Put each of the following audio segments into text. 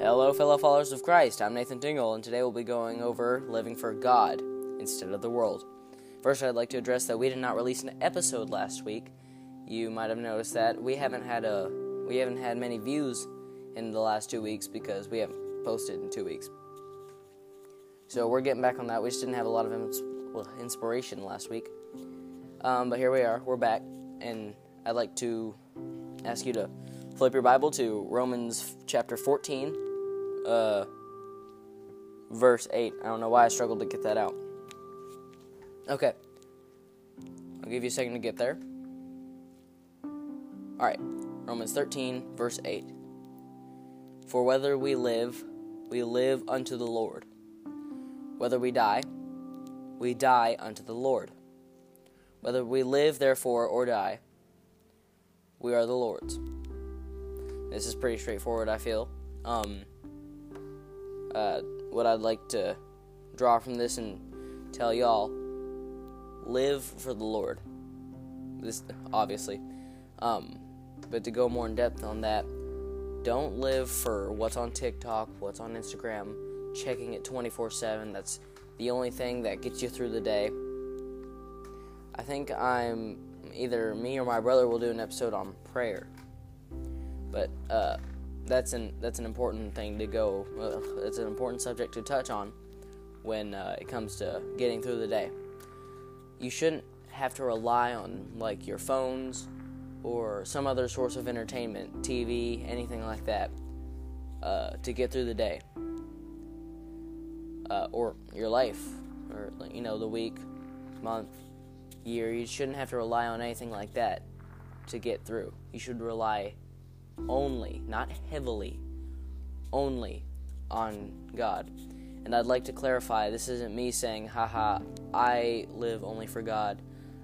Hello, fellow followers of Christ. I'm Nathan Dingle, and today we'll be going over living for God instead of the world. First, I'd like to address that we did not release an episode last week. You might have noticed that we haven't had a we haven't had many views in the last two weeks because we haven't posted in two weeks. So we're getting back on that. We just didn't have a lot of ins- inspiration last week. Um, but here we are. We're back, and I'd like to ask you to flip your Bible to Romans chapter 14, uh, verse 8. I don't know why I struggled to get that out. Okay. I'll give you a second to get there. Alright. Romans 13, verse 8. For whether we live, we live unto the Lord. Whether we die, we die unto the Lord. Whether we live, therefore, or die, we are the Lord's. This is pretty straightforward, I feel. Um, uh, what I'd like to draw from this and tell y'all live for the Lord. This, obviously. Um, but to go more in depth on that, don't live for what's on TikTok, what's on Instagram, checking it 24 7. That's the only thing that gets you through the day. I think I'm either me or my brother will do an episode on prayer. But uh, that's an that's an important thing to go. Uh, it's an important subject to touch on when uh, it comes to getting through the day. You shouldn't have to rely on like your phones or some other source of entertainment, TV, anything like that, uh, to get through the day uh, or your life, or you know the week, month, year. You shouldn't have to rely on anything like that to get through. You should rely only, not heavily, only on God. And I'd like to clarify this isn't me saying, haha, I live only for God.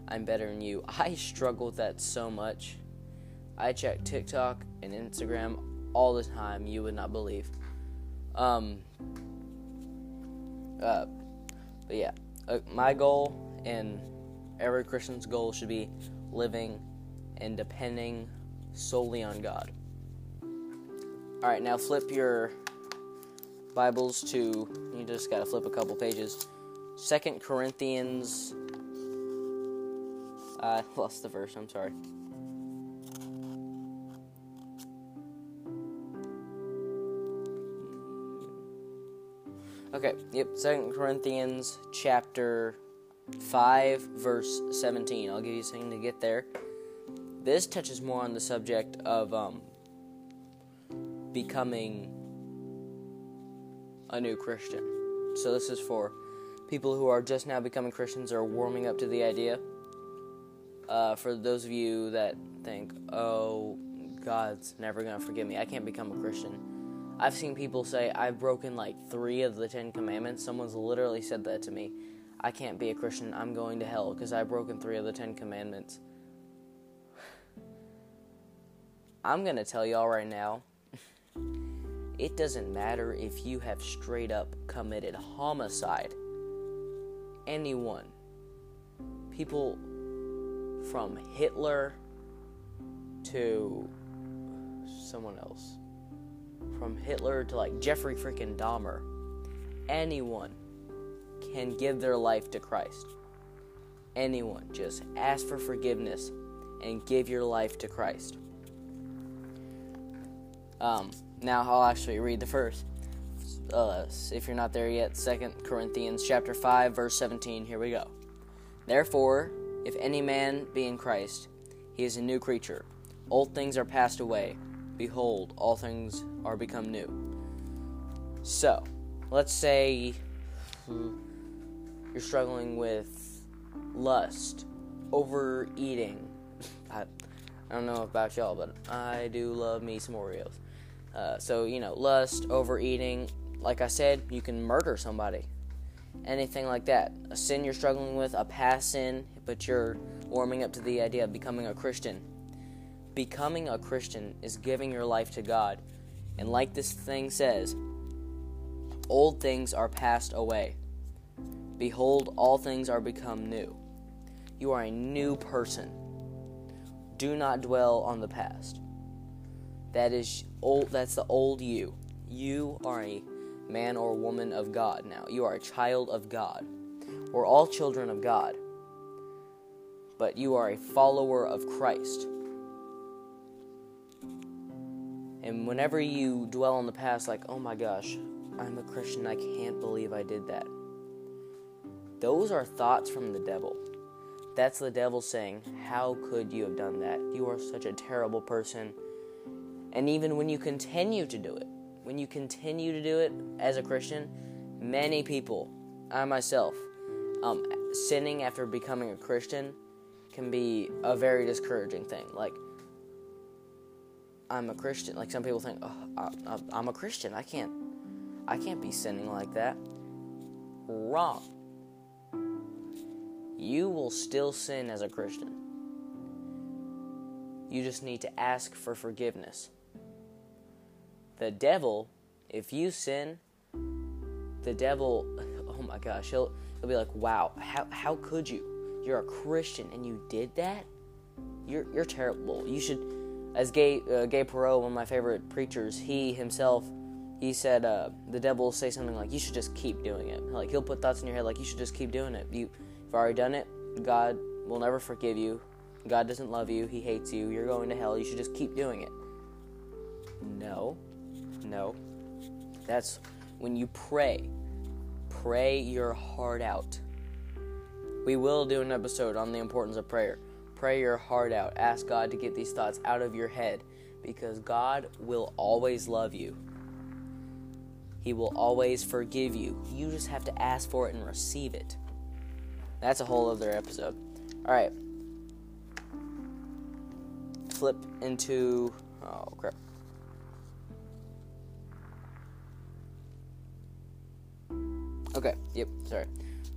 I'm better than you. I struggle with that so much. I check TikTok and Instagram all the time. You would not believe. Um, uh, but yeah, uh, my goal and every Christian's goal should be living and depending solely on God. All right, now flip your Bibles to, you just got to flip a couple pages. Second Corinthians. I lost the verse, I'm sorry. Okay, yep, Second Corinthians chapter 5, verse 17. I'll give you a second to get there. This touches more on the subject of um, becoming a new Christian. So, this is for people who are just now becoming Christians or warming up to the idea. Uh, for those of you that think, oh, God's never going to forgive me, I can't become a Christian. I've seen people say, I've broken like three of the Ten Commandments. Someone's literally said that to me. I can't be a Christian. I'm going to hell because I've broken three of the Ten Commandments. I'm going to tell y'all right now it doesn't matter if you have straight up committed homicide. Anyone. People from Hitler to someone else. From Hitler to like Jeffrey freaking Dahmer. Anyone can give their life to Christ. Anyone. Just ask for forgiveness and give your life to Christ. Um, now I'll actually read the first. Uh, if you're not there yet, Second Corinthians chapter 5, verse 17. Here we go. Therefore, if any man be in Christ, he is a new creature. Old things are passed away. Behold, all things are become new. So, let's say you're struggling with lust, overeating. I, I don't know about y'all, but I do love me some Oreos. Uh, so, you know, lust, overeating. Like I said, you can murder somebody. Anything like that. A sin you're struggling with, a past sin, but you're warming up to the idea of becoming a Christian. Becoming a Christian is giving your life to God. And like this thing says, old things are passed away. Behold, all things are become new. You are a new person. Do not dwell on the past. That is old that's the old you. You are a man or woman of God now. You are a child of God. We're all children of God. But you are a follower of Christ. And whenever you dwell on the past, like, oh my gosh, I'm a Christian, I can't believe I did that. Those are thoughts from the devil. That's the devil saying, How could you have done that? You are such a terrible person. And even when you continue to do it, when you continue to do it as a Christian, many people, I myself, um, sinning after becoming a Christian can be a very discouraging thing. Like, I'm a Christian. Like some people think, oh, I, am a Christian. I can't, I can't be sinning like that. Wrong. You will still sin as a Christian. You just need to ask for forgiveness. The devil, if you sin, the devil, oh my gosh, he'll, he'll be like, wow, how, how could you? You're a Christian and you did that? You're, you're terrible. You should, as Gay, uh, Gay Perot, one of my favorite preachers, he himself, he said, uh, the devil will say something like, you should just keep doing it. Like, he'll put thoughts in your head like, you should just keep doing it. You, you've already done it. God will never forgive you. God doesn't love you. He hates you. You're going to hell. You should just keep doing it. No. No. That's when you pray. Pray your heart out. We will do an episode on the importance of prayer. Pray your heart out. Ask God to get these thoughts out of your head because God will always love you. He will always forgive you. You just have to ask for it and receive it. That's a whole other episode. All right. Flip into. Oh, crap. Okay, yep, sorry.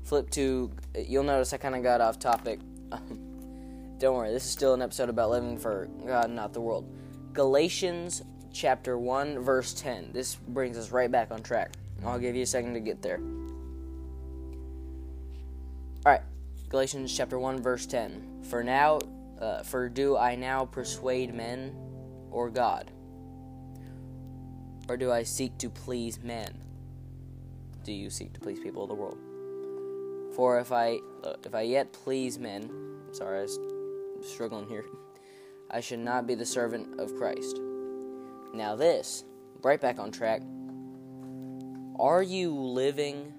Flip to, you'll notice I kind of got off topic. Don't worry, this is still an episode about living for God, not the world. Galatians chapter 1, verse 10. This brings us right back on track. I'll give you a second to get there. Alright, Galatians chapter 1, verse 10. For now, uh, for do I now persuade men or God? Or do I seek to please men? Do you seek to please people of the world? For if I uh, if I yet please men, sorry, I was struggling here. I should not be the servant of Christ. Now this, right back on track. Are you living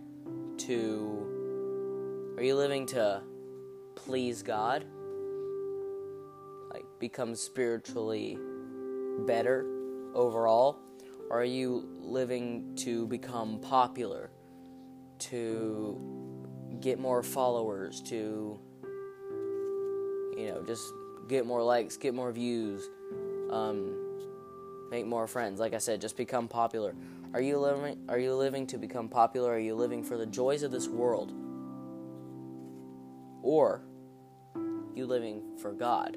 to are you living to please God? Like become spiritually better overall? Or are you living to become popular? To get more followers, to you know, just get more likes, get more views, um, make more friends. Like I said, just become popular. Are you living? Are you living to become popular? Are you living for the joys of this world, or you living for God?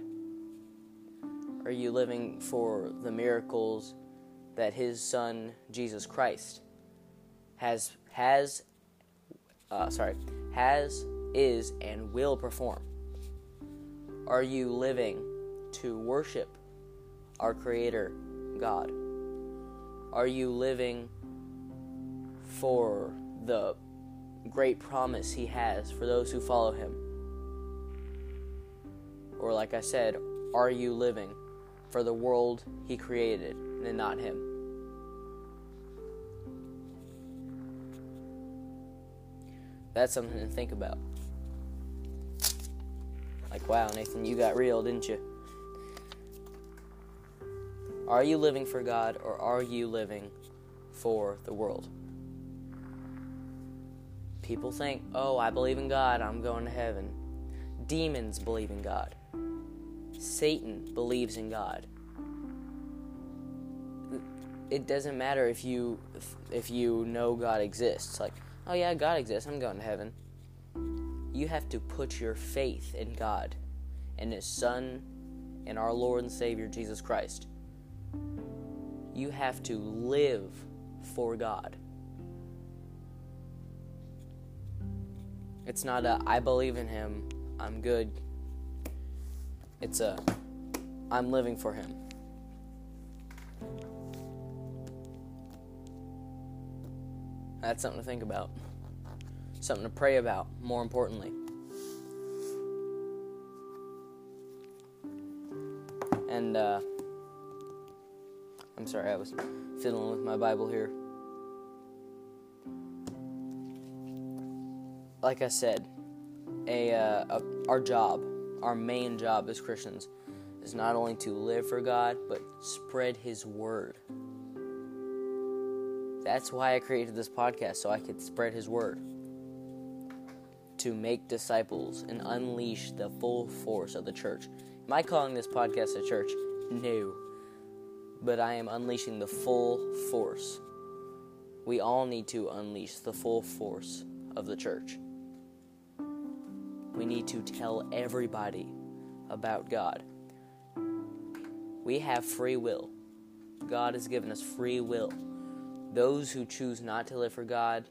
Are you living for the miracles that His Son Jesus Christ has has uh, sorry, has, is, and will perform? Are you living to worship our Creator, God? Are you living for the great promise He has for those who follow Him? Or, like I said, are you living for the world He created and not Him? That's something to think about. Like, wow, Nathan, you got real, didn't you? Are you living for God or are you living for the world? People think, oh, I believe in God, I'm going to heaven. Demons believe in God. Satan believes in God. It doesn't matter if you if you know God exists. Like oh yeah, God exists, I'm going to heaven. You have to put your faith in God and His Son and our Lord and Savior Jesus Christ. You have to live for God. It's not a I believe in Him, I'm good. It's a I'm living for Him. That's something to think about. Something to pray about, more importantly. And, uh, I'm sorry, I was fiddling with my Bible here. Like I said, a, uh, a, our job, our main job as Christians, is not only to live for God, but spread His word. That's why I created this podcast, so I could spread His word. To make disciples and unleash the full force of the church. Am I calling this podcast a church? No. But I am unleashing the full force. We all need to unleash the full force of the church. We need to tell everybody about God. We have free will. God has given us free will. Those who choose not to live for God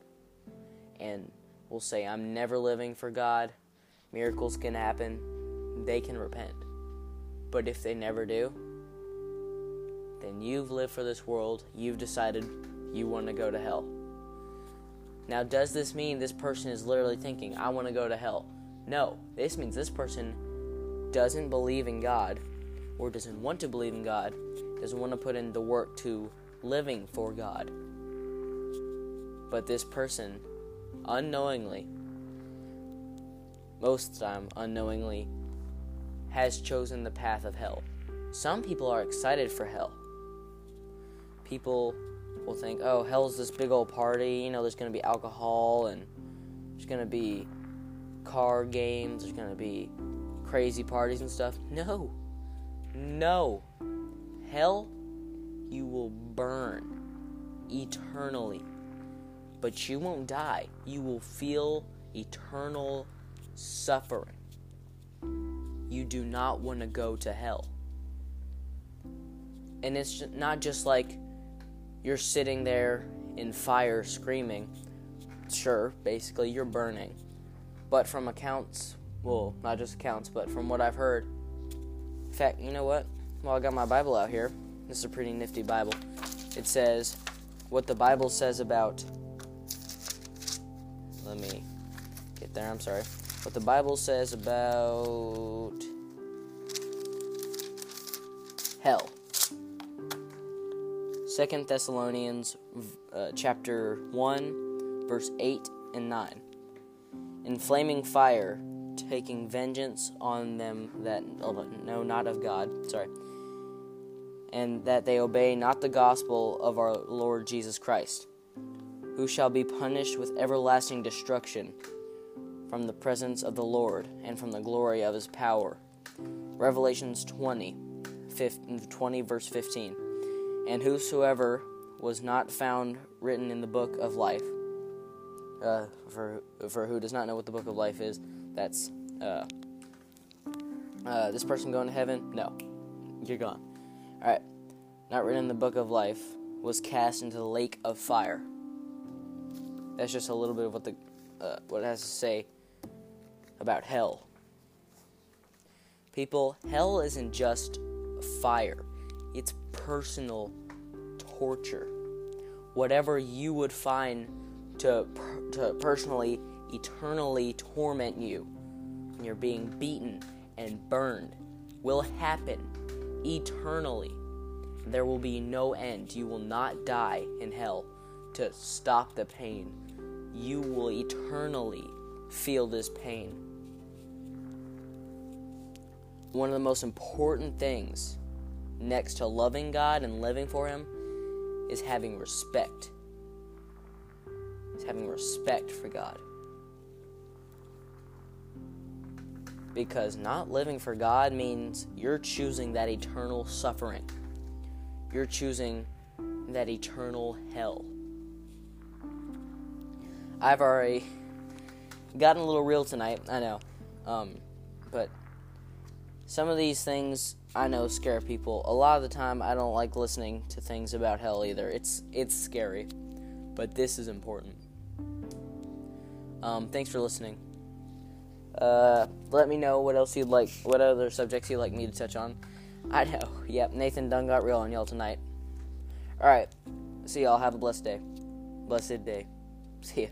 and will say, I'm never living for God, miracles can happen, they can repent. But if they never do, then you've lived for this world, you've decided you want to go to hell. Now, does this mean this person is literally thinking, I want to go to hell? No, this means this person doesn't believe in God or doesn't want to believe in God, doesn't want to put in the work to living for God. But this person, unknowingly, most of the time unknowingly, has chosen the path of hell. Some people are excited for hell. People will think, oh, hell's this big old party, you know, there's going to be alcohol and there's going to be car games, there's going to be crazy parties and stuff. No. No. Hell, you will burn eternally. But you won't die. You will feel eternal suffering. You do not want to go to hell. And it's not just like you're sitting there in fire screaming. Sure, basically, you're burning. But from accounts, well, not just accounts, but from what I've heard, in fact, you know what? Well, I got my Bible out here. This is a pretty nifty Bible. It says what the Bible says about. Let me get there. I'm sorry. What the Bible says about hell. Second Thessalonians uh, chapter 1 verse 8 and 9. In flaming fire taking vengeance on them that know not of God, sorry, and that they obey not the gospel of our Lord Jesus Christ, who shall be punished with everlasting destruction from the presence of the Lord and from the glory of his power. Revelations 20, 15, 20 verse 15. And whosoever was not found written in the book of life, uh, for for who does not know what the book of life is, that's uh, uh, this person going to heaven? No, you're gone. All right, not written in the book of life was cast into the lake of fire. That's just a little bit of what the uh, what it has to say about hell. People, hell isn't just fire; it's personal torture. Whatever you would find to to personally, eternally torment you and you're being beaten and burned will happen eternally. There will be no end. You will not die in hell to stop the pain. You will eternally feel this pain. One of the most important things next to loving God and living for Him is having respect. Is having respect for God. Because not living for God means you're choosing that eternal suffering. You're choosing that eternal hell. I've already gotten a little real tonight, I know. Um, but some of these things I know scare people. A lot of the time I don't like listening to things about hell either. It's it's scary. But this is important. Um, thanks for listening. Uh, let me know what else you'd like, what other subjects you'd like me to touch on. I know. Yep, Nathan Dunn got real on y'all tonight. Alright, see y'all. Have a blessed day. Blessed day. See ya.